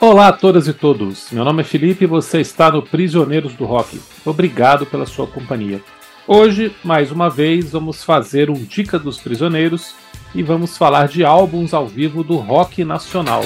Olá a todas e todos, meu nome é Felipe e você está no Prisioneiros do Rock. Obrigado pela sua companhia. Hoje, mais uma vez, vamos fazer um Dica dos Prisioneiros e vamos falar de álbuns ao vivo do rock nacional.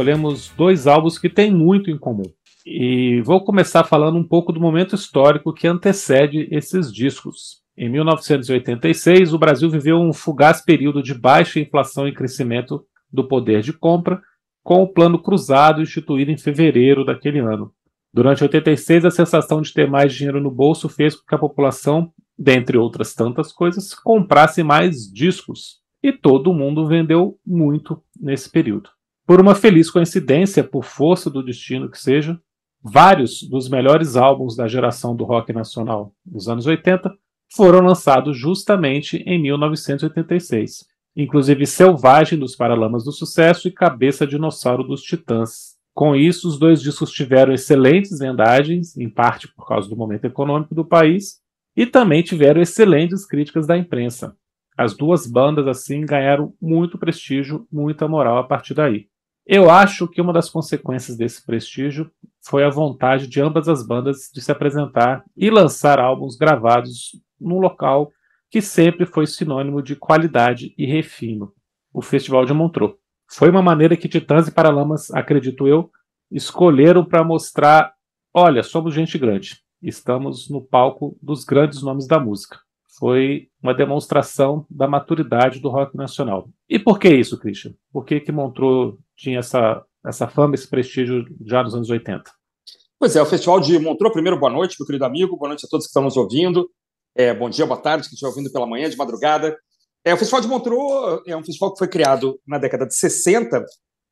Escolhemos dois álbuns que têm muito em comum. E vou começar falando um pouco do momento histórico que antecede esses discos. Em 1986, o Brasil viveu um fugaz período de baixa inflação e crescimento do poder de compra, com o Plano Cruzado instituído em fevereiro daquele ano. Durante 86, a sensação de ter mais dinheiro no bolso fez com que a população, dentre outras tantas coisas, comprasse mais discos. E todo mundo vendeu muito nesse período. Por uma feliz coincidência, por força do destino que seja, vários dos melhores álbuns da geração do rock nacional dos anos 80 foram lançados justamente em 1986, inclusive Selvagem dos Paralamas do Sucesso e Cabeça Dinossauro dos Titãs, com isso, os dois discos tiveram excelentes vendagens, em parte por causa do momento econômico do país, e também tiveram excelentes críticas da imprensa. As duas bandas, assim, ganharam muito prestígio, muita moral a partir daí. Eu acho que uma das consequências desse prestígio foi a vontade de ambas as bandas de se apresentar e lançar álbuns gravados num local que sempre foi sinônimo de qualidade e refino, o Festival de Montreux. Foi uma maneira que Titãs e Paralamas, acredito eu, escolheram para mostrar: olha, somos gente grande, estamos no palco dos grandes nomes da música. Foi uma demonstração da maturidade do rock nacional. E por que isso, Christian? Por que, que Montreux tinha essa, essa fama, esse prestígio já nos anos 80? Pois é, o Festival de Montreux, primeiro, boa noite, meu querido amigo, boa noite a todos que estão nos ouvindo. É, bom dia, boa tarde, que estiver ouvindo pela manhã, de madrugada. É, o Festival de Montreux é um festival que foi criado na década de 60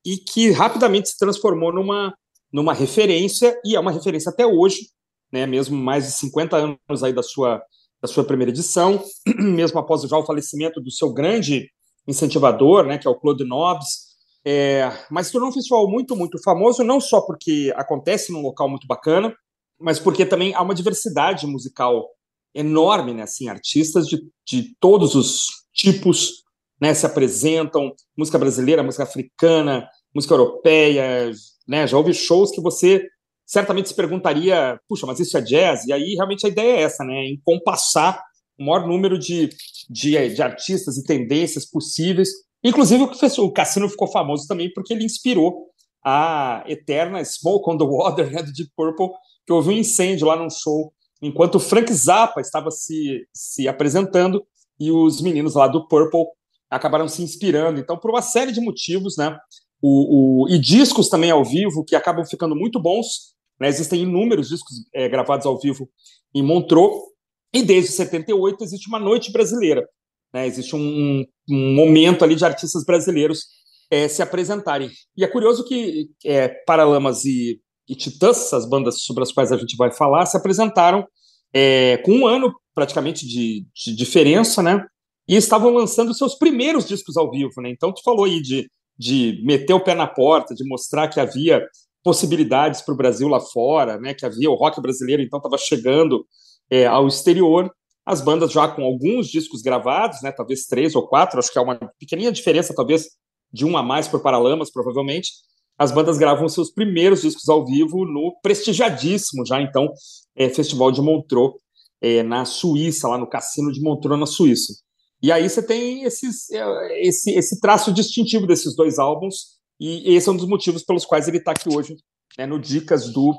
e que rapidamente se transformou numa, numa referência, e é uma referência até hoje, né, mesmo mais de 50 anos aí da sua, da sua primeira edição, mesmo após já o falecimento do seu grande incentivador, né, que é o Claude Nobs, é, mas tornou um festival muito, muito famoso, não só porque acontece num local muito bacana, mas porque também há uma diversidade musical enorme, né, assim, artistas de, de todos os tipos né, se apresentam, música brasileira, música africana, música europeia, né, já houve shows que você certamente se perguntaria, puxa, mas isso é jazz? E aí realmente a ideia é essa, né, em compassar o maior número de, de, de artistas e tendências possíveis. Inclusive o, o Cassino ficou famoso também porque ele inspirou a eterna Smoke on the Water né, do Deep Purple, que houve um incêndio lá num show enquanto Frank Zappa estava se, se apresentando e os meninos lá do Purple acabaram se inspirando. Então, por uma série de motivos, né? O, o, e discos também ao vivo que acabam ficando muito bons. Né? Existem inúmeros discos é, gravados ao vivo em Montreux. E desde 78 existe uma noite brasileira. Né? Existe um, um, momento ali de artistas brasileiros é, se apresentarem. E é curioso que é, Paralamas e, e Titãs, as bandas sobre as quais a gente vai falar, se apresentaram é, com um ano praticamente de, de, diferença, né? E estavam lançando seus primeiros discos ao vivo, né? Então, tu falou aí de, de meter o pé na porta, de mostrar que havia possibilidades para o Brasil lá fora, né? Que havia o rock brasileiro, então estava chegando é, ao exterior. As bandas já com alguns discos gravados, né? Talvez três ou quatro, acho que é uma pequenina diferença, talvez de um a mais por Paralamas, provavelmente. As bandas gravam seus primeiros discos ao vivo no prestigiadíssimo já então é, Festival de Montreux, é, na Suíça, lá no Cassino de Montreux, na Suíça. E aí você tem esses, esse, esse traço distintivo desses dois álbuns, e esse é um dos motivos pelos quais ele está aqui hoje, né, no Dicas do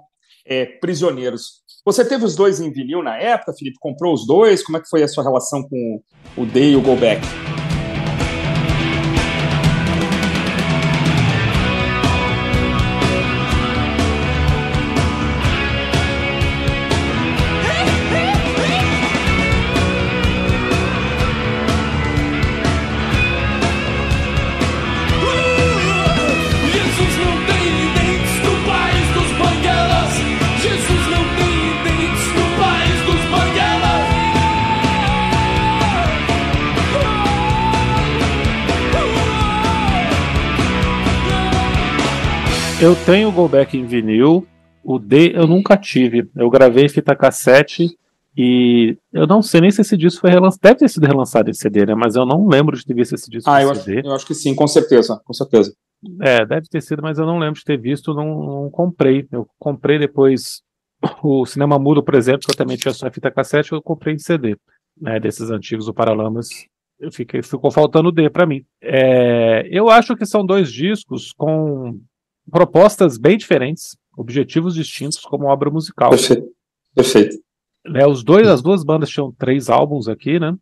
é, Prisioneiros. Você teve os dois em vinil na época, Felipe? Comprou os dois? Como é que foi a sua relação com o Day e o Go Back? Eu tenho o Go Back em vinil. O D eu nunca tive. Eu gravei fita cassete e eu não sei nem se esse disco foi relançado. Deve ter sido relançado em CD, né? Mas eu não lembro de ter visto esse disco Ah, em eu acho, CD. eu acho que sim, com certeza, com certeza. É, deve ter sido, mas eu não lembro de ter visto, não, não comprei. Eu comprei depois o Cinema Mudo, por exemplo, que eu também tinha só fita cassete, eu comprei em CD, né, desses antigos, o Paralamas. Eu fiquei, ficou faltando D pra mim. É, eu acho que são dois discos com propostas bem diferentes, objetivos distintos como obra musical. Perfeito. Perfeito. né, os dois, as duas bandas tinham três álbuns aqui, né?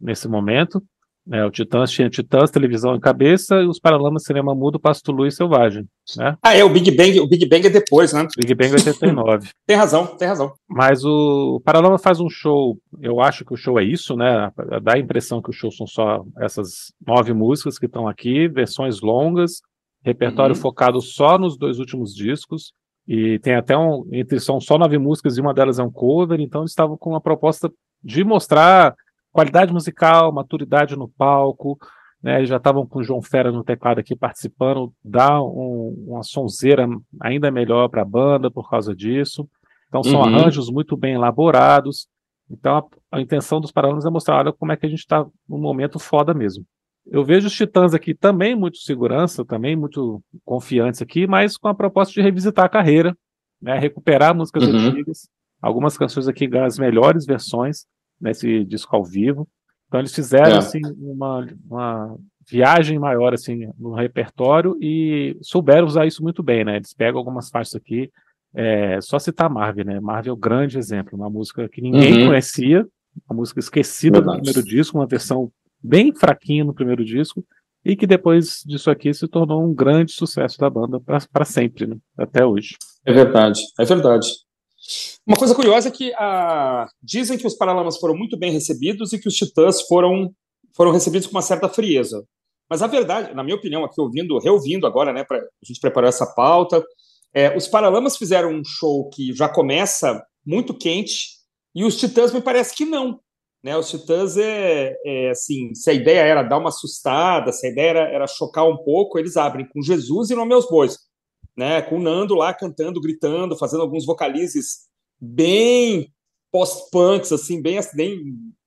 Nesse momento. né, o Titãs tinha Titãs, televisão em cabeça, e os Paralamas Cinema Mudo, Pasto Lu e Selvagem. Né? Ah, é, o Big Bang, o Big Bang é depois, né? Big Bang 89. Tem razão, tem razão. Mas o Paralama faz um show, eu acho que o show é isso, né? Dá a impressão que o show são só essas nove músicas que estão aqui, versões longas, repertório Uhum. focado só nos dois últimos discos. E tem até um. Entre são só nove músicas e uma delas é um cover, então eles estavam com uma proposta de mostrar qualidade musical, maturidade no palco. Né, eles já estavam com o João Fera no teclado aqui participando, dá um- uma sonzeira ainda melhor para a banda por causa disso. Então são Uhum. arranjos muito bem elaborados. Então a, a intenção dos Paralamas é mostrar, olha como é que a gente está num momento foda mesmo. Eu vejo os Titãs aqui também muito segurança, também muito confiantes aqui, mas com a proposta de revisitar a carreira, né, recuperar músicas Uhum. antigas. Algumas canções aqui ganham as melhores versões nesse disco ao vivo. Então eles fizeram É. assim uma, uma viagem maior assim no repertório e souberam usar isso muito bem, né? Eles pegam algumas faixas aqui, é, só citar Marvel, né? Marvel é um grande exemplo, uma música que ninguém Uhum. conhecia, uma música esquecida Verdade. no primeiro disco, uma versão bem fraquinha no primeiro disco e que depois disso aqui se tornou um grande sucesso da banda para sempre, né? até hoje. É verdade, é verdade. Uma coisa curiosa é que ah, dizem que os Paralamas foram muito bem recebidos e que os Titãs foram, foram recebidos com uma certa frieza. Mas a verdade, na minha opinião, aqui ouvindo, reouvindo agora, né, pra, a gente preparou essa pauta, é, os Paralamas fizeram um show que já começa muito quente e os Titãs me parece que não. Né? Os Titãs é, é assim, se a ideia era dar uma assustada, se a ideia era, era chocar um pouco, eles abrem com Jesus e Nome aos Bois né, com o Nando lá cantando, gritando, fazendo alguns vocalizes bem post-punks, assim, bem, bem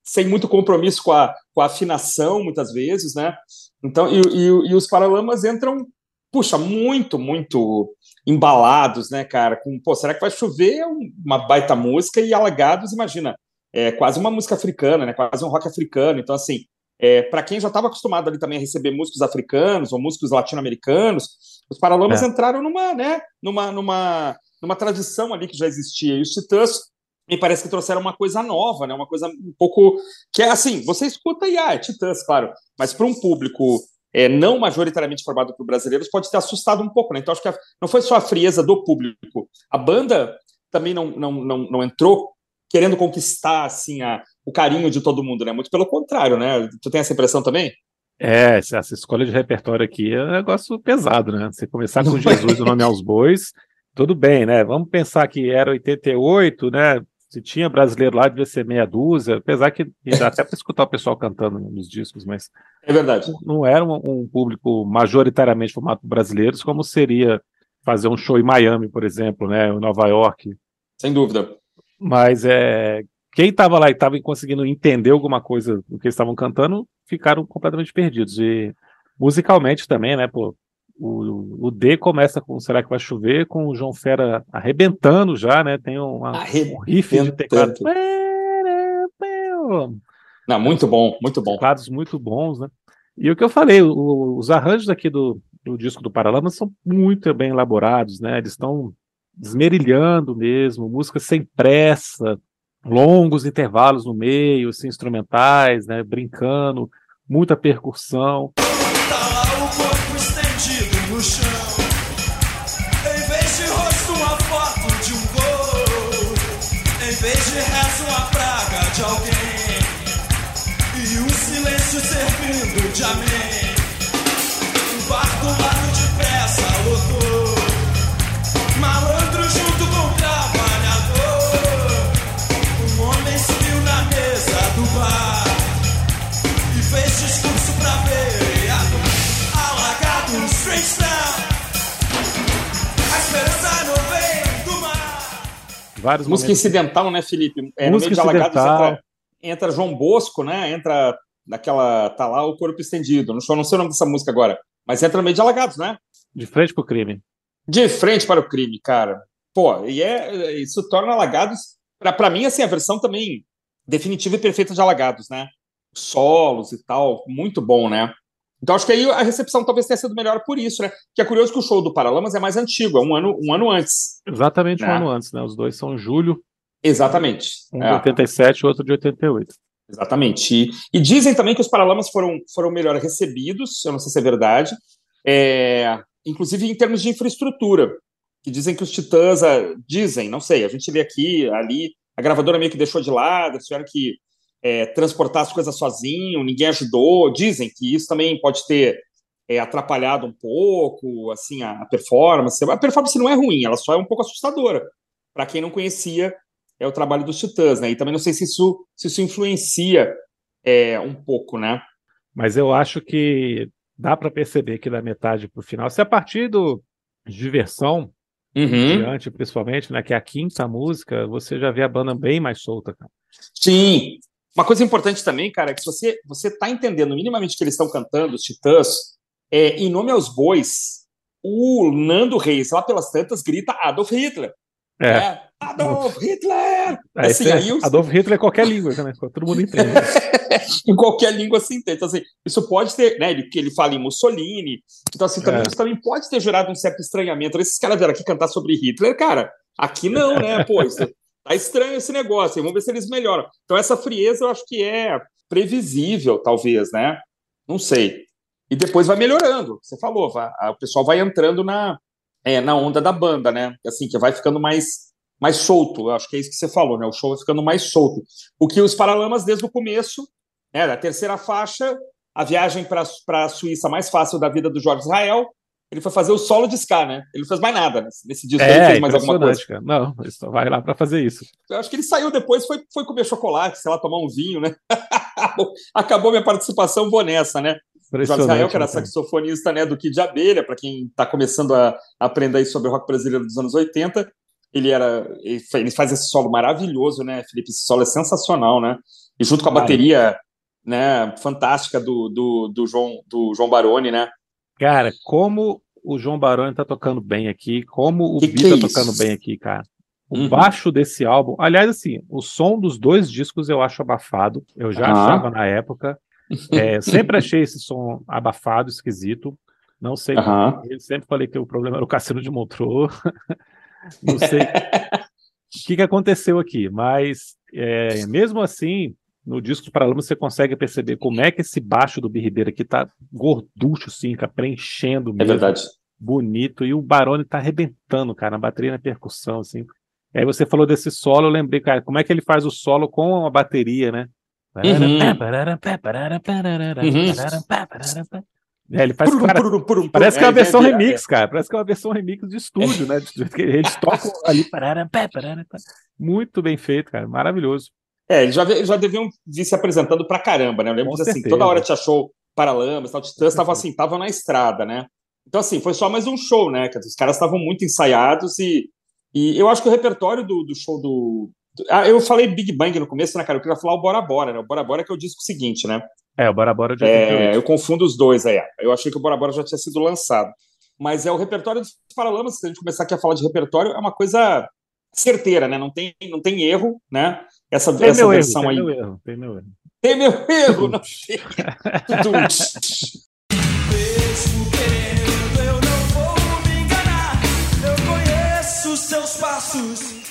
sem muito compromisso com a, com a afinação, muitas vezes, né? Então, e, e, e os Paralamas entram, puxa, muito, muito embalados, né, cara? Com, pô, será que vai chover? É Uma baita música e Alagados, imagina, é quase uma música africana, né? Quase um rock africano. Então, assim, é, para quem já estava acostumado ali também a receber músicos africanos ou músicos latino-americanos, os Paralamas É. entraram numa, né, numa, numa, numa tradição ali que já existia. E os Titãs me parece que trouxeram uma coisa nova, né, uma coisa um pouco que é assim, você escuta e ah, é Titãs, claro, mas para um público é, não majoritariamente formado por brasileiros pode ter assustado um pouco, né? Então acho que a- não foi só a frieza do público, a banda também não, não, não, não entrou querendo conquistar assim a, o carinho de todo mundo, né? Muito pelo contrário, né? Tu tem essa impressão também? É, essa escolha de repertório aqui é um negócio pesado, né? Você começar com Jesus e o nome aos bois, tudo bem, né? Vamos pensar que era 88, né? Se tinha brasileiro lá, devia ser meia dúzia, apesar que dá até para escutar o pessoal cantando nos discos, mas É verdade. não era um, um público majoritariamente formado por brasileiros, como seria fazer um show em Miami, por exemplo, né? Em Nova York. Sem dúvida. Mas é, quem estava lá e estava conseguindo entender alguma coisa do que eles estavam cantando, ficaram completamente perdidos. E musicalmente também, né, pô, o, o D começa com Será que vai chover, com o João Fera arrebentando já, né? Tem uma, um riff de teclado. Não, muito bom, muito bom. Teclados muito bons, né? E o que eu falei, o- os arranjos aqui do, do disco do Paralamas são muito bem elaborados, né? Eles estão esmerilhando mesmo, músicas sem pressa, longos intervalos no meio, assim, instrumentais, né? Brincando, muita percussão. Vários Música momentos. incidental, né, Felipe? É, Música no meio de Alagados incidental. entra, entra João Bosco, né? Entra naquela. Tá lá o corpo estendido. Não, não sei o nome dessa música agora. Mas entra no meio de Alagados, né? De frente pro crime. De frente para o crime, cara. Pô, e é, isso torna Alagados. Pra mim, assim, a versão também definitiva e perfeita de Alagados, né? Solos e tal. Muito bom, né? Então acho que aí a recepção talvez tenha sido melhor por isso, né? Que é curioso que o show do Paralamas é mais antigo, é um ano, um ano antes. Exatamente um Né? ano antes, né? Os dois são julho, Exatamente. um É. de 87 e outro de 88. Exatamente. E, e dizem também que os Paralamas foram, foram melhor recebidos, eu não sei se é verdade, é, inclusive em termos de infraestrutura. Que dizem que os Titãs, ah, dizem, não sei, a gente vê aqui, ali, a gravadora meio que deixou de lado, eles tiveram que é, transportar as coisas sozinho, ninguém ajudou. Dizem que isso também pode ter é, atrapalhado um pouco, assim, a, a performance. A performance não é ruim, ela só é um pouco assustadora. Para quem não conhecia é o trabalho dos Titãs, né? E também não sei se isso, se isso influencia é, um pouco, né? Mas eu acho que dá para perceber que da metade pro final, se a partir do diversão, Uhum. diante principalmente, né, que é a quinta música, você já vê a banda bem mais solta, cara. Sim. Uma coisa importante também, cara, é que se você você tá entendendo minimamente o que eles estão cantando, os Titãs, é, em nome aos bois, o Nando Reis, lá pelas tantas, grita Adolf Hitler. É. né? Adolf Hitler! Aí Assim, aí os- Adolf Hitler é qualquer língua, né? Todo mundo entende. em qualquer língua assim tem. Então, assim, isso pode ter, né? Ele, ele fala em Mussolini. Então, assim, também, É. isso também pode ter gerado um certo estranhamento. Esses caras vieram aqui cantar sobre Hitler, cara. Aqui não, né? Pô, isso, tá estranho esse negócio. Vamos ver se eles melhoram. Então, essa frieza eu acho que é previsível, talvez, né? Não sei. E depois vai melhorando. Você falou, vai- o pessoal vai entrando na, é, na onda da banda, né? Assim, que vai ficando mais, mais solto. Eu acho que é isso que você falou, né? O show vai ficando mais solto. O que os Paralamas, desde o começo, né, da terceira faixa, a viagem para a Suíça mais fácil da vida do Jorge Israel, ele foi fazer o solo de ska, né? Ele não fez mais nada nesse, disco, ele É, fez mais alguma coisa. cara. Não, ele só vai lá para fazer isso. Eu acho que ele saiu depois, foi, foi comer chocolate, sei lá, tomar um vinho, né? Acabou minha participação, vou nessa, né? Jorge. Israel, que era saxofonista né, do Kid de Abelha, para quem está começando a aprender sobre o rock brasileiro dos anos 80, ele era. Ele fa- ele faz esse solo maravilhoso, né, Felipe? Esse solo é sensacional, né? E junto com a bateria né, fantástica do, do, do, João, do João Baroni, né? Cara, como o João Baroni tá tocando bem aqui, como o Que Bi que é tá isso? tocando bem aqui, cara. O Uhum. baixo desse álbum, aliás, assim, o som dos dois discos eu acho abafado, eu já Ah. achava na época. É, sempre achei esse som abafado, esquisito. Não sei. Aham. Eu sempre falei que o problema era o Cassino de Montreux. Não sei o que, que aconteceu aqui, mas é, mesmo assim, no disco de Paralamas você consegue perceber como é que esse baixo do Bi Ribeiro aqui tá gorducho, assim, cara, preenchendo É mesmo, verdade. bonito, e o Barone tá arrebentando, cara, na bateria na percussão, assim. E aí você falou desse solo, eu lembrei, cara, como é que ele faz o solo com a bateria, né? É, ele faz, cara, Parece que é uma é, é, versão é, remix, cara. Parece que é uma versão remix de estúdio, né? Eles tocam ali. Muito bem feito, cara. Maravilhoso. É, eles já, eles já deviam vir se apresentando pra caramba, né? Eu lembro Com que assim, certeza. toda hora tinha show Paralamas, tal, Titãs, estavam assim, estavam na estrada, né? Então, assim, foi só mais um show, né? Os caras estavam muito ensaiados e, e eu acho que o repertório do, do show do, do- Ah, eu falei Big Bang no começo, né, cara? Eu queria falar o Bora Bora, né? O Bora Bora que é o disco seguinte, né? É, o Bora Bora de É, 88. eu confundo os dois aí. Eu achei que o Bora Bora já tinha sido lançado. Mas é o repertório dos Paralamas, se a gente começar aqui a falar de repertório, é uma coisa certeira, né? Não tem, não tem erro, né? Essa, Tem essa meu erro, versão tem aí. meu erro, tem meu erro. Tem meu erro, não. Mesmo querendo, eu não vou me enganar. Eu conheço seus passos.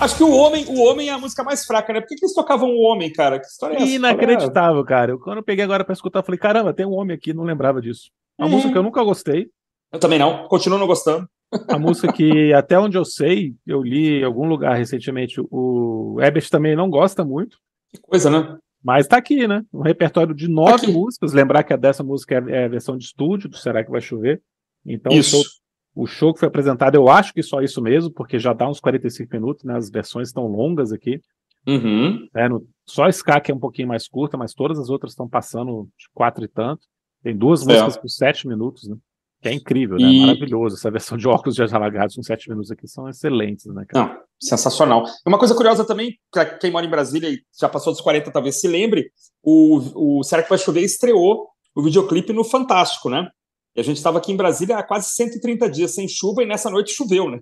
Acho que o homem, o homem é a música mais fraca, né? Por que, que eles tocavam o homem, cara? Que história é essa? Inacreditável, cara. Quando eu peguei agora pra escutar, eu falei, caramba, tem um homem aqui, não lembrava disso. Uma Uhum. música que eu nunca gostei. Eu também não. Continuo não gostando. A música que, até onde eu sei, eu li em algum lugar recentemente, o Ebert também não gosta muito. Que coisa, né? Mas tá aqui, né? Um repertório de nove aqui. músicas. Lembrar que a dessa música é, é a versão de estúdio do Será que Vai Chover? Então, isso. O show, que foi apresentado, eu acho que só isso mesmo, porque já dá uns 45 minutos, né? As versões estão longas aqui. Uhum. É, no, só a Ska que é um pouquinho mais curta, mas todas as outras estão passando de quatro e tanto. Tem duas músicas por sete minutos, né? Que é incrível, né? E... Maravilhoso. Essa versão de óculos de alagados com sete minutos aqui são excelentes, né, cara? Não, sensacional. Uma coisa curiosa também, para quem mora em Brasília e já passou dos 40, talvez se lembre, o, o Será que vai chover estreou o videoclipe no Fantástico, né? E a gente estava aqui em Brasília há quase 130 dias sem chuva e nessa noite choveu, né?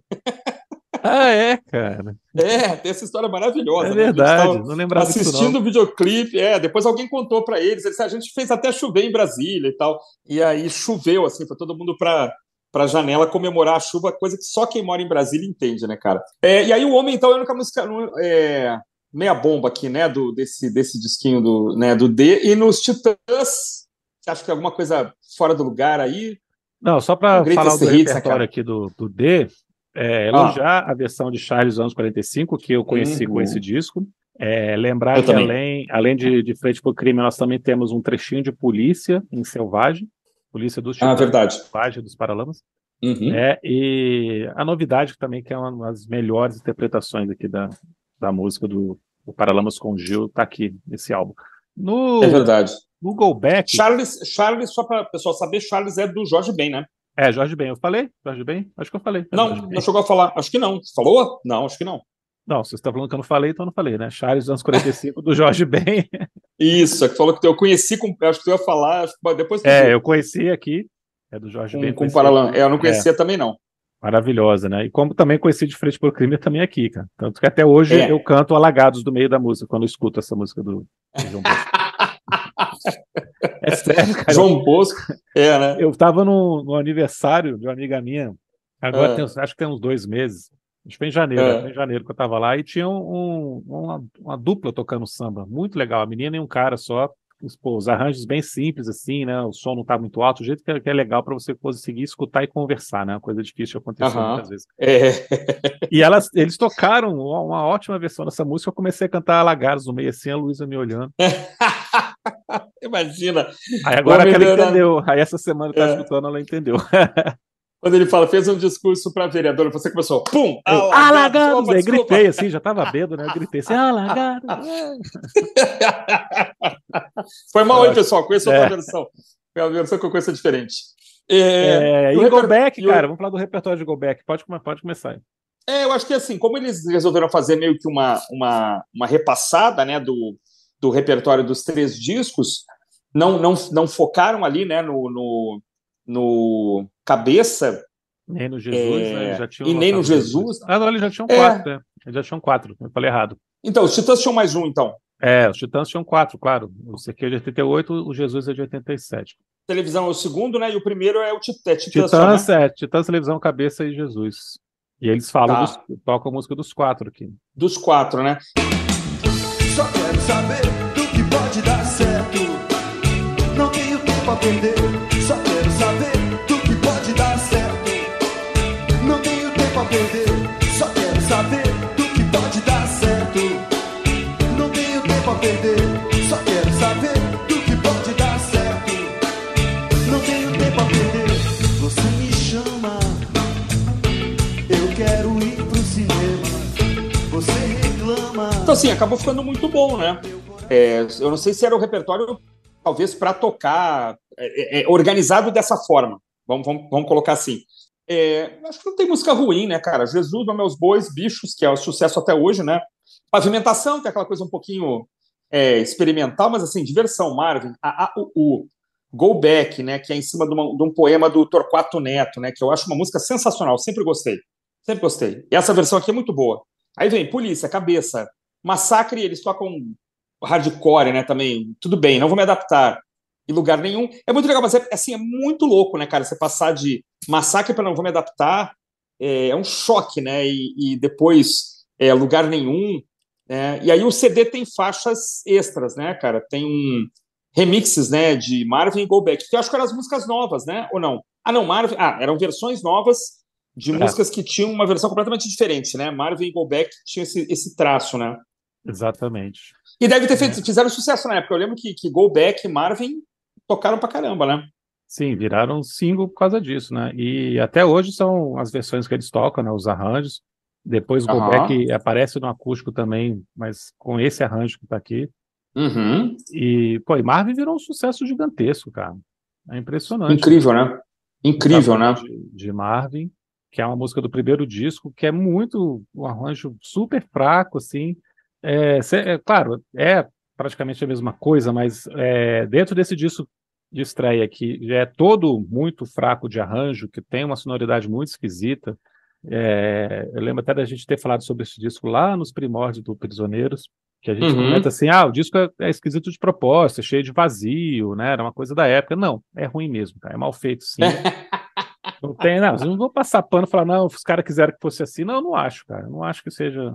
Ah, é, cara. É, tem essa história maravilhosa. É né? verdade, não lembrava Assistindo o videoclipe, é, depois alguém contou para eles, eles, a gente fez até chover em Brasília e tal, e aí choveu, assim, foi todo mundo para para a janela comemorar a chuva, coisa que só quem mora em Brasília entende, né, cara? É, e aí o Homem, então, é a única música é, meia bomba aqui, né, do, desse, desse disquinho do, né, do D, e nos Titãs, acha que alguma coisa fora do lugar aí? Não, só para falar do repertório aqui do, do D, é, elogiar ah. a versão de Charles dos anos 45, que eu conheci uhum. com esse disco. É, lembrar eu que além, além de, de Frente por Crime, nós também temos um trechinho de Polícia em Selvagem, Polícia dos ah, verdade. Selvagem dos Paralamas. Uhum. É, e a novidade também, que é uma das melhores interpretações aqui da, da música do, do Paralamas com Gil, está aqui nesse álbum. No, é verdade. No Go Back. Charles, Charles só para o pessoal saber, Charles é do Jorge Ben, né? É, Jorge Ben, eu falei? Jorge Ben? Acho que eu falei. não, não chegou a falar. Acho que não. Falou? Não, acho que não. Não, você está falando que eu não falei, então eu não falei, né? Charles dos anos 45 do Jorge Ben. Isso, é que falou que eu conheci, com, acho que tu ia falar, depois É, eu conheci aqui, é do Jorge com, Ben. Com Paralan. É, eu não conhecia é. também, não. Maravilhosa, né? E como também conheci de frente por crime também aqui, cara. Tanto que até hoje é. eu canto Alagados do meio da música, quando eu escuto essa música do, do João Bosco. É sério, cara. João Bosco. É, né? Eu estava no, no, aniversário de uma amiga minha, agora é. tem, acho que tem uns dois meses. Acho que foi em janeiro, é. em janeiro que eu estava lá, e tinha um, uma, uma, dupla tocando samba, muito legal, a menina e um cara só, os, pô, os arranjos bem simples, assim, né? O som não tá muito alto, o jeito que é, que é legal para você conseguir escutar e conversar, né? Uma coisa difícil de acontecer muitas vezes. É. E elas, eles tocaram uma, uma, ótima versão dessa música. Eu comecei a cantar Alagares no meio assim, a Luísa me olhando. Imagina. Aí agora que ela entendeu. Aí essa semana que tá é. escutando, ela entendeu. Quando ele fala, fez um discurso para vereador, você começou, pum, alagados. Aí gritei assim, já estava bêbado, né? Eu gritei assim, alagados. Foi mal aí, pessoal, conheço outra é. versão. Foi a versão que eu conheço diferente. É, é, e o Back, cara, vamos falar do repertório de Go Back. Pode, pode começar aí. É, eu acho que assim, como eles resolveram fazer meio que uma, uma, uma repassada né, do, do repertório dos três discos, não, não, não focaram ali né, no, no, no Cabeça. Nem no Jesus, é... né? Já tinham e nem no Jesus. Ah, não, eles já tinham é. quatro, né? Eles já tinham quatro, eu falei errado. Então, os Titãs tinham mais um, então. É, os Titãs tinham quatro, claro. O CQ é de 88, o Jesus é de 87. Televisão é o segundo, né? E o primeiro é o Titãs. É Titãs, Titãs só, né? é, Titãs, Televisão, Cabeça e Jesus. E eles falam, tá. dos, tocam a música dos quatro aqui. Dos quatro, né? Só quero saber do que pode dar certo. Não tenho tempo a perder. Só quero saber do que pode dar certo. Não tenho tempo a perder. Só quero saber perder. Só quero saber do que pode dar certo. Não tenho tempo a perder. Você me chama. Eu quero ir pro cinema. Você reclama. Então, assim, acabou ficando muito bom, né? É, eu não sei se era o repertório, talvez, para tocar é, é, é, organizado dessa forma. Vamos, vamos, vamos colocar assim. É, acho que não tem música ruim, né, cara? Jesus, Meus Bois, Bichos, que é o sucesso até hoje, né? Pavimentação, tem aquela coisa um pouquinho é, experimental, mas assim, diversão, Marvin. A, a, Go Back, né, que é em cima de, uma, de, um poema do Torquato Neto, né, que eu acho uma música sensacional, sempre gostei. Sempre gostei. E essa versão aqui é muito boa. Aí vem Polícia, Cabeça, Massacre, eles tocam hardcore, né, também. Tudo bem, não vou me adaptar em lugar nenhum. É muito legal, mas é, assim, é muito louco, né, cara? Você passar de massacre para não vou me adaptar é, é um choque, né? E, e depois é, lugar nenhum. Né? E aí o CD tem faixas extras, né, cara? Tem um remixes, né, de Marvin e Go Back, que eu acho que eram as músicas novas, né? Ou não? Ah, não, Marvin. Ah, eram versões novas de é. músicas que tinham uma versão completamente diferente, né? Marvin e Go Back tinha esse, esse traço, né? Exatamente. E deve ter feito, é. fizeram sucesso na época. Eu lembro que, que e Marvin tocaram pra caramba, né? Sim, viraram single por causa disso, né? E até hoje são as versões que eles tocam, né? Os arranjos. Depois o uhum. Aparece no acústico também, mas com esse arranjo que tá aqui. Uhum. E, pô, e Marvin virou um sucesso gigantesco, cara. É impressionante. Incrível, né? Incrível, né? De, de, Marvin, que é uma música do primeiro disco, que é muito um arranjo super fraco, assim. É, é claro, é praticamente a mesma coisa, mas é, dentro desse disco de estreia aqui, é todo muito fraco de arranjo, que tem uma sonoridade muito esquisita. É, eu lembro até da gente ter falado sobre esse disco lá nos primórdios do Prisioneiros, que a gente uhum. comenta assim, ah, o disco é, é, esquisito de proposta, é cheio de vazio, né? Era uma coisa da época. Não, é ruim mesmo, cara. É mal feito, sim. não tem, não. Eu não vou passar pano e falar, não, os caras quiseram que fosse assim. Não, eu não acho, cara. Eu não acho que seja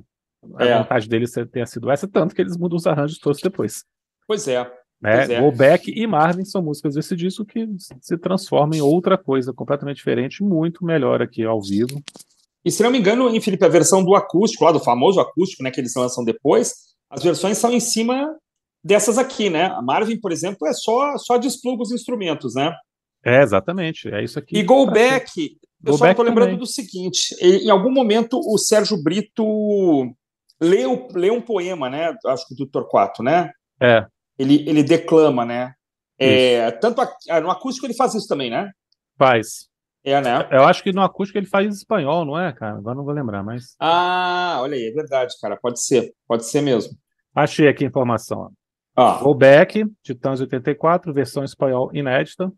a é. vontade deles tenha sido essa, tanto que eles mudam os arranjos todos depois. Pois é. Né? É. Go Back e Marvin são músicas desse disco que se transformam em outra coisa completamente diferente, muito melhor aqui ao vivo. E se não me engano, em Felipe, a versão do acústico, lá do famoso acústico, né, que eles lançam depois, as versões são em cima dessas aqui, né? A Marvin, por exemplo, é só só despluga os instrumentos, né? É, exatamente, é isso aqui. E Go Back, eu só estou lembrando também. do seguinte, em algum momento o Sérgio Brito leu, leu um poema, né? Acho que do Torquato, né? É. Ele, ele declama, né? É, tanto a, no acústico ele faz isso também, né? Faz. É, né? Eu acho que no acústico ele faz em espanhol, não é, cara? Agora não vou lembrar, mas. Ah, olha aí, é verdade, cara. Pode ser, pode ser mesmo. Achei aqui a informação. Ah. Go Back, Titãs 84, versão espanhol inédita,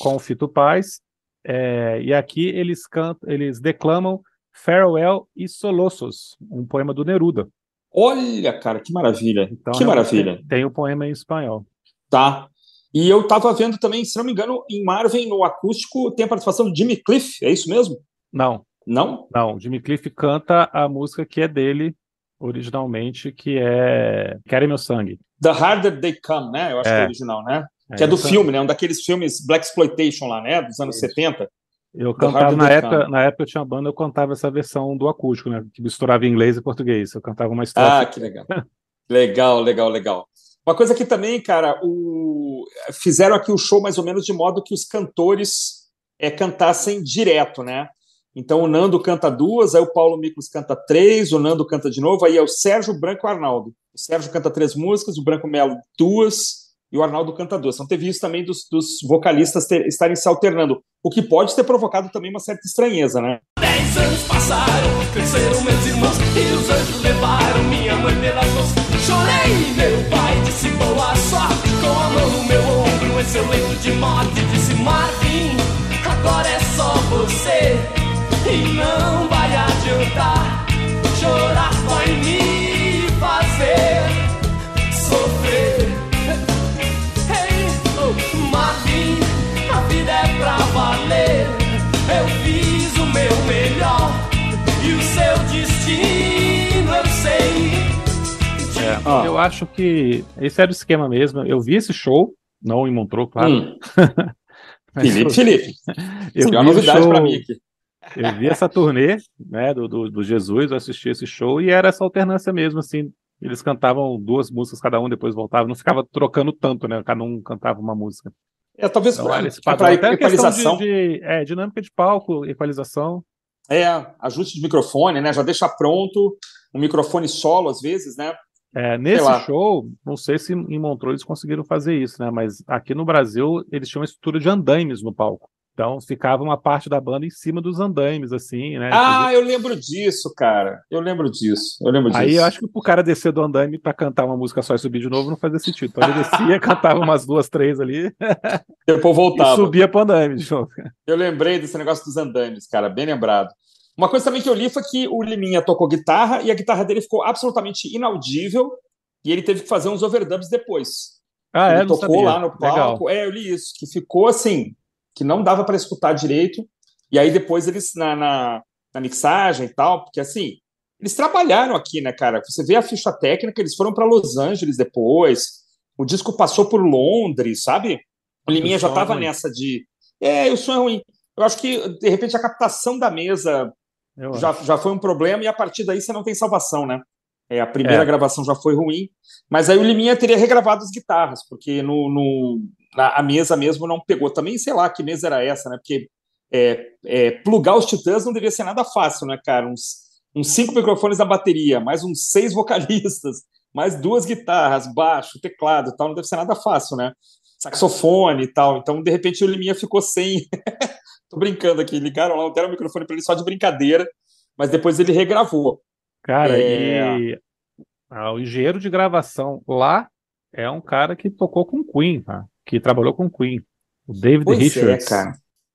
com o Fito Paz. É, e aqui eles cantam, eles declamam Farewell e Solossos, um poema do Neruda. Olha, cara, que maravilha. Então, que maravilha. Tem, tem o poema em espanhol. Tá. E eu estava vendo também, se não me engano, em Marvin, no acústico, tem a participação de Jimmy Cliff, é isso mesmo? Não. Não? Não, Jimmy Cliff canta a música que é dele originalmente, que é Querem Meu Sangue. The Harder They Come, né? Eu acho é. que é original, né? É, que é do filme, né? Um daqueles filmes Black Exploitation lá, né? Dos anos 70. Eu cantava na época, na época eu tinha banda, eu cantava essa versão do acústico, né? Que misturava inglês e português. Eu cantava uma história. Ah, que legal. legal, legal, legal. Uma coisa que também, cara, o... fizeram aqui o show mais ou menos de modo que os cantores é, cantassem direto, né? Então o Nando canta duas, aí o Paulo Miklos canta três, o Nando canta de novo, aí é o Sérgio Branco Arnaldo. O Sérgio canta três músicas, o Branco Melo duas e o Arnaldo canta duas. Então teve isso também dos, dos vocalistas ter, estarem se alternando, o que pode ter provocado também uma certa estranheza, né? Dez anos passaram, cresceram meus irmãos e os anjos levaram minha mãe pelas mãos. Chorei, meu pai disse boa sorte, com a mão no meu ombro em seu leito de morte. Disse Marvin, agora é só você eu acho que esse era o esquema mesmo. Eu vi esse show, não em Montreux, claro. Hum. Felipe, Felipe. Eu vi uma novidade para mim aqui. Eu vi essa turnê né, do, do, do, Jesus, eu assisti esse show e era essa alternância mesmo, assim. Eles cantavam duas músicas cada um, depois voltavam, não ficava trocando tanto, né? Cada um cantava uma música. É, talvez então, para, para equalização. De, de, é, dinâmica de palco, equalização. É, ajuste de microfone, né? Já deixa pronto um microfone solo às vezes, né? É, nesse show, não sei se em Montreux eles conseguiram fazer isso, né? Mas aqui no Brasil eles tinham uma estrutura de andaimes no palco. Então ficava uma parte da banda em cima dos andaimes, assim, né? Ah, eu lembro disso, cara. Eu lembro disso. Eu lembro disso. Aí eu acho que o cara descer do andaime para cantar uma música só e subir de novo não fazia sentido. Então ele descia, cantava umas duas, três ali. Depois voltava. E subia pro andaime de novo. Eu lembrei desse negócio dos andaimes, cara, bem lembrado. Uma coisa também que eu li foi que o Liminha tocou guitarra e a guitarra dele ficou absolutamente inaudível e ele teve que fazer uns overdubs depois. Ah, ele é? tocou lá no palco. Legal. É, eu li isso, que ficou assim, que não dava para escutar direito. E aí depois eles, na, na, na, mixagem e tal, porque assim, eles trabalharam aqui, né, cara? Você vê a ficha técnica, eles foram para Los Angeles depois, o disco passou por Londres, sabe? O Liminha já estava nessa de. É, o som é ruim. Eu acho que, de repente, a captação da mesa já, já foi um problema e a partir daí você não tem salvação, né? É, a primeira É. gravação já foi ruim, mas aí o Liminha teria regravado as guitarras, porque no, no- na, a mesa mesmo não pegou. Também, sei lá que mesa era essa, né? Porque é, é, plugar os Titãs não devia ser nada fácil, né, cara? Uns, uns cinco microfones na bateria, mais uns seis vocalistas, mais duas guitarras, baixo, teclado tal, não deve ser nada fácil, né? Saxofone e tal. Então, de repente, o Liminha ficou sem. Tô brincando aqui, ligaram lá, deram o microfone para ele só de brincadeira, mas depois ele regravou. Cara, É. e ah, o engenheiro de gravação lá é um cara que tocou com Queen, tá? que trabalhou com Queen, o David Pois Richards. é, cara.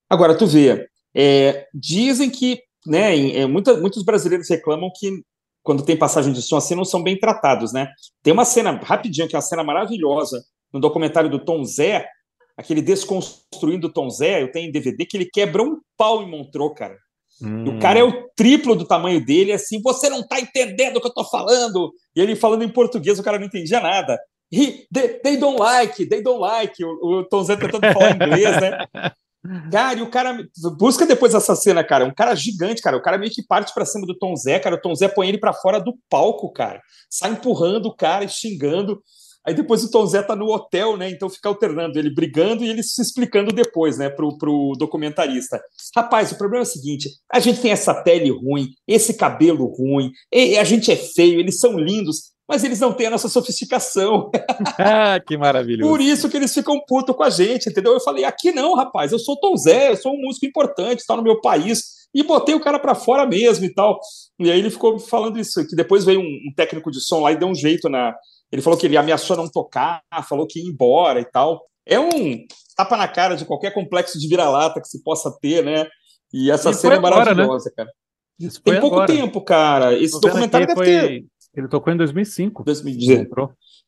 Agora, tu vê, é, dizem que, né, em- é, muita- muitos brasileiros reclamam que quando tem passagem de som assim não são bem tratados, né? Tem uma cena, rapidinho, que é uma cena maravilhosa no documentário do Tom Zé, aquele Desconstruindo o Tom Zé, eu tenho em DVD, que ele quebra um pau em Montreux, cara. Hum, o cara é o triplo do tamanho dele, é assim, você não tá entendendo o que eu tô falando. E ele falando em português, o cara não entendia nada. He, they, they don't like, they don't like. O, o Tom Zé tentando falar inglês, né? Cara, e o cara. Busca depois essa cena, cara. Um cara gigante, cara. O cara meio que parte pra cima do Tom Zé, cara. O Tom Zé põe ele pra fora do palco, cara. Sai empurrando o cara e xingando. Aí depois o Tom Zé tá no hotel, né? Então fica alternando ele brigando e ele se explicando depois, né, pro, pro documentarista. Rapaz, o problema é o seguinte: a gente tem essa pele ruim, esse cabelo ruim, e a gente é feio, eles são lindos, mas eles não têm a nossa sofisticação. Ah, que maravilhoso. Por isso que eles ficam putos com a gente, entendeu? Eu falei, aqui não, rapaz, eu sou Tom Zé, eu sou um músico importante, está no meu país, e botei o cara para fora mesmo e tal. E aí ele ficou falando isso, que depois veio um, um técnico de som lá e deu um jeito na. Ele falou que ele ameaçou não tocar, falou que ia embora e tal. É um tapa na cara de qualquer complexo de vira-lata que se possa ter, né? E essa E cena é né? maravilhosa, cara. Isso foi Tem pouco agora. tempo, cara. Esse documentário deve ter. foi... Ele tocou em 2005. 2010.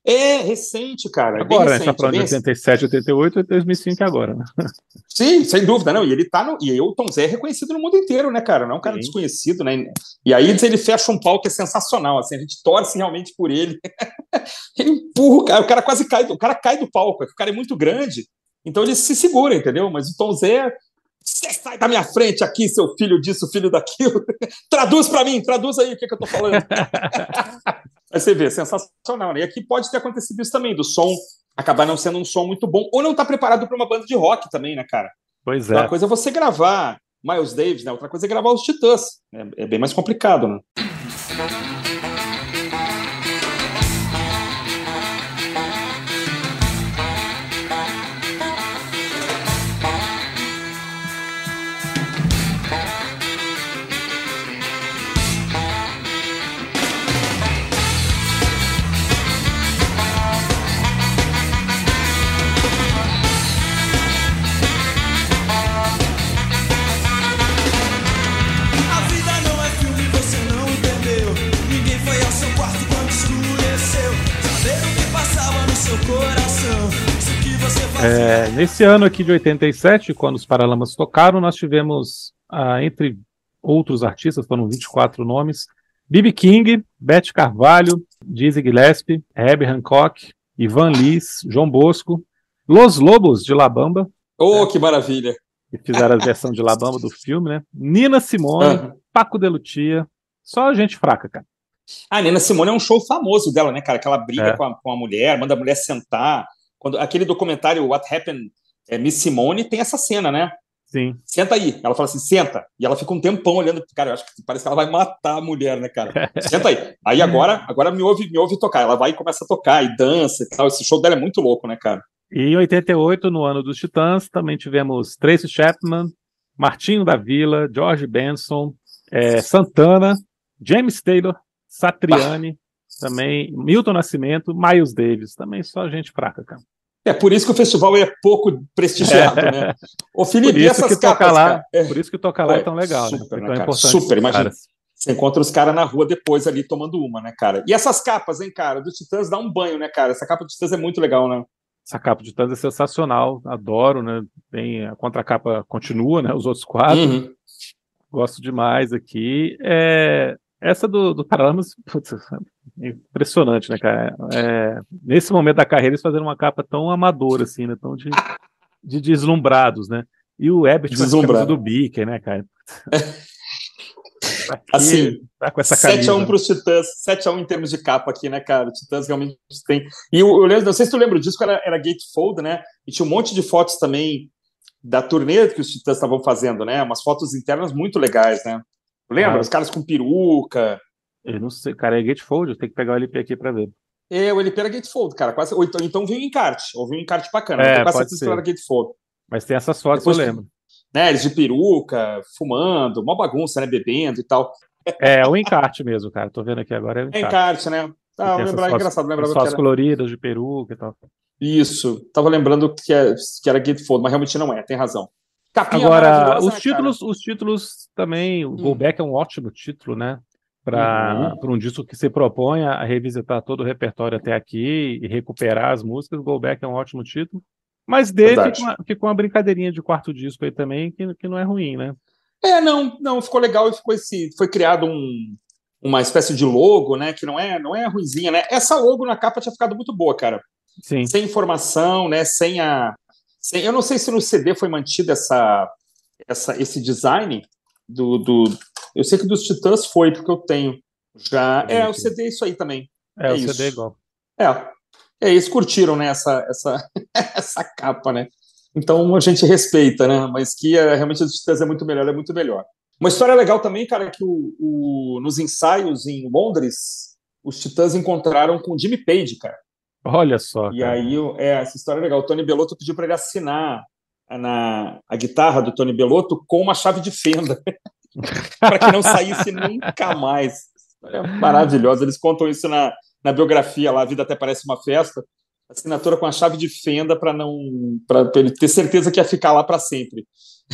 É recente, cara. é Agora, né? Tá recente, falando de bem recente. 87, 88 e 2005 agora, né? Sim, sem dúvida, não. E ele tá no. E o Tom Zé é reconhecido no mundo inteiro, né, cara? Não é um cara Sim. desconhecido, né? E aí ele fecha um pau que é sensacional, assim, a gente torce realmente por ele. ele empurra o cara, o cara quase cai, do- o cara cai do palco, é o cara é muito grande, então ele se segura, entendeu? Mas o Tom Zé. Você sai da minha frente aqui, seu filho disso, filho daquilo. Traduz pra mim, traduz aí o que, que eu tô falando. Aí você vê, sensacional, né? E aqui pode ter acontecido isso também, do som acabar não sendo um som muito bom, ou não tá preparado para uma banda de rock também, né, cara? Pois Uma é. coisa é você gravar Miles Davis, né? Outra coisa é gravar os Titãs. É, é bem mais complicado, né? É, nesse ano aqui de 87, quando os Paralamas tocaram, nós tivemos, ah, entre outros artistas, foram 24 nomes, B.B. King, Beth Carvalho, Dizzy Gillespie, Herbie Hancock, Ivan Lis, João Bosco, Los Lobos de La Bamba, Oh, que maravilha! que fizeram a versão de La Bamba do filme, né? Nina Simone, Ah, Paco de Lucia, só gente fraca, cara. A Nina Simone é um show famoso dela, né, cara? Que ela briga É. com, a, com a mulher, manda a mulher sentar. Quando, aquele documentário What Happened é, Miss Simone tem essa cena, né? Sim. Senta aí. Ela fala assim, senta. E ela fica um tempão olhando. Cara, eu acho que parece que ela vai matar a mulher, né, cara? Senta aí. Aí agora, agora me ouve, me ouve tocar. Ela vai e começa a tocar e dança e tal. Esse show dela é muito louco, né, cara? E em 88, no ano dos Titãs, também tivemos Tracy Chapman, Martinho da Vila, George Benson, eh, Santana, James Taylor, Satriani, também Milton Nascimento, Miles Davis, também só gente fraca, cara. É por isso que o festival é pouco prestigiado, né? Ô, Por Felipe, e isso essas que capas, lá, cara? É, por isso que toca lá é tão legal, né? super, É né, tão cara? Super, imagina. caras. Você encontra os caras na rua depois ali tomando uma, né, cara? E essas capas, hein, cara? Do Titãs dá um banho, né, cara? Essa capa do Titãs é muito legal, né? Essa capa de Titãs é sensacional, adoro, né? Tem a contracapa continua, né? Os outros quatro, Uhum. gosto demais aqui. É, essa do, do Paralamas, putz, é impressionante, né, cara? É, nesse momento da carreira, eles fazendo uma capa tão amadora, assim, né? Tão de, de deslumbrados, né? E o Herbert com do Biker, né, cara? Aqui, Assim, tá com essa 7x1 camisa. para os Titãs, 7x1 em termos de capa aqui, né, cara? Titãs realmente tem. E eu, eu lembro, não sei se tu lembra disso, era, era Gatefold, né? E tinha um monte de fotos também da turnê que os Titãs estavam fazendo, né? Umas fotos internas muito legais, né? Lembra? Ah. Os caras com peruca. Eu não sei, cara, é Gatefold, eu tenho que pegar o LP aqui pra ver. É, o LP era Gatefold, cara. Quase, ou então, então veio um encarte, ou veio um encarte bacana. É, quase pode ser. era Gatefold. Mas tem essas fotos, Depois- eu lembro. Né? Eles de peruca, fumando, uma bagunça, né? Bebendo e tal. É, o encarte mesmo, cara. Tô vendo aqui agora, é o É encarte. encarte, né? Ah, lembrar, fotos- engraçado, lembrava que fotos era. coloridas de peruca e tal. Isso, tava lembrando que, é, que era Gatefold, mas realmente não é, tem razão. Capinha Agora, os títulos, os títulos também, o Hum. Go Back é um ótimo título, né? Para Uhum. um disco que se propõe a revisitar todo o repertório até aqui e recuperar as músicas, Go Back é um ótimo título. Mas dele fica uma, fica uma brincadeirinha de quarto disco aí também, que, que não é ruim, né? É, não, não, ficou legal e ficou esse, foi criado um, uma espécie de logo, né, que não é, não é ruizinha, né? Essa logo na capa tinha ficado muito boa, cara. Sim. Sem informação, né, sem a sem- eu não sei se no CD foi mantido essa, essa esse design do, do eu sei que dos Titãs foi porque eu tenho já é o CD é isso aí também. É, É o isso. CD é igual. É, é eles curtiram né, essa, essa, essa capa, né? Então a gente respeita, né? Mas que é, realmente os Titãs é muito melhor, é muito melhor. Uma história legal também, cara, é que o, o- nos ensaios em Londres, os Titãs encontraram com o Jimmy Page, cara. Olha só. E cara. aí, é, essa história é legal. O Tony Bellotto pediu para ele assinar a, na, a guitarra do Tony Bellotto com uma chave de fenda, para que não saísse nunca mais. É maravilhosa. Eles contam isso na, na biografia lá, A Vida Até Parece uma Festa. Assinatura com a chave de fenda para não para ele ter certeza que ia ficar lá para sempre.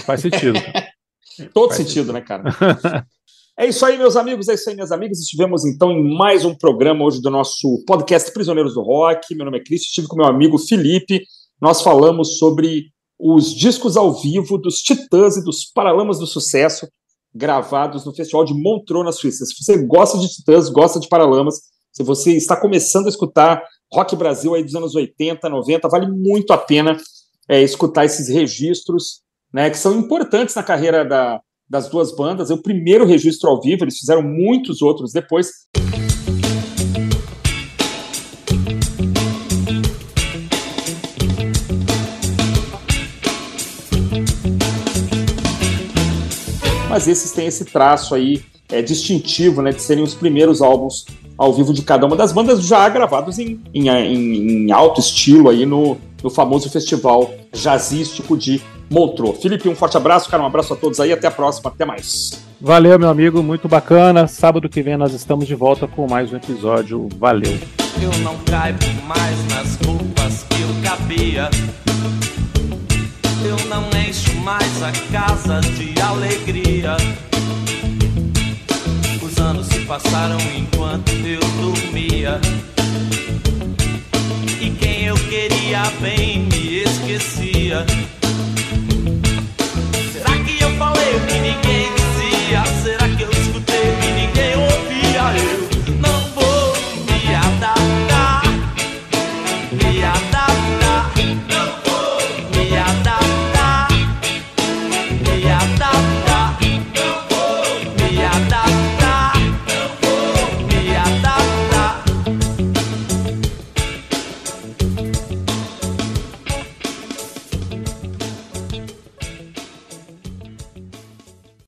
Faz sentido. Todo Faz sentido, né, cara? É isso aí, meus amigos, é isso aí, minhas amigas. Estivemos então em mais um programa hoje do nosso podcast Prisioneiros do Rock. Meu nome é Cris, estive com meu amigo Felipe. Nós falamos sobre os discos ao vivo dos Titãs e dos Paralamas do Sucesso, gravados no Festival de Montreux, na Suíça. Se você gosta de Titãs, gosta de Paralamas, se você está começando a escutar Rock Brasil aí dos anos 80, 90, vale muito a pena é, escutar esses registros, né, que são importantes na carreira da, das duas bandas. É o primeiro registro ao vivo, eles fizeram muitos outros depois. Mas esses têm esse traço aí é, distintivo, né, de serem os primeiros álbuns ao vivo de cada uma das bandas, já gravados em, em, em- alto estilo aí no, no famoso festival jazzístico de Montreux. Felipe, um forte abraço, cara, um abraço a todos aí, até a próxima, até mais. Valeu, meu amigo, muito bacana. Sábado que vem nós estamos de volta com mais um episódio. Valeu. Eu não caibo mais nas roupas que eu cabia. Eu não encho mais a casa de alegria. Os anos se passaram enquanto eu dormia e quem eu queria bem me esquecia. Será que eu falei o que ninguém dizia? Será que eu escutei o que ninguém ouvia? Eu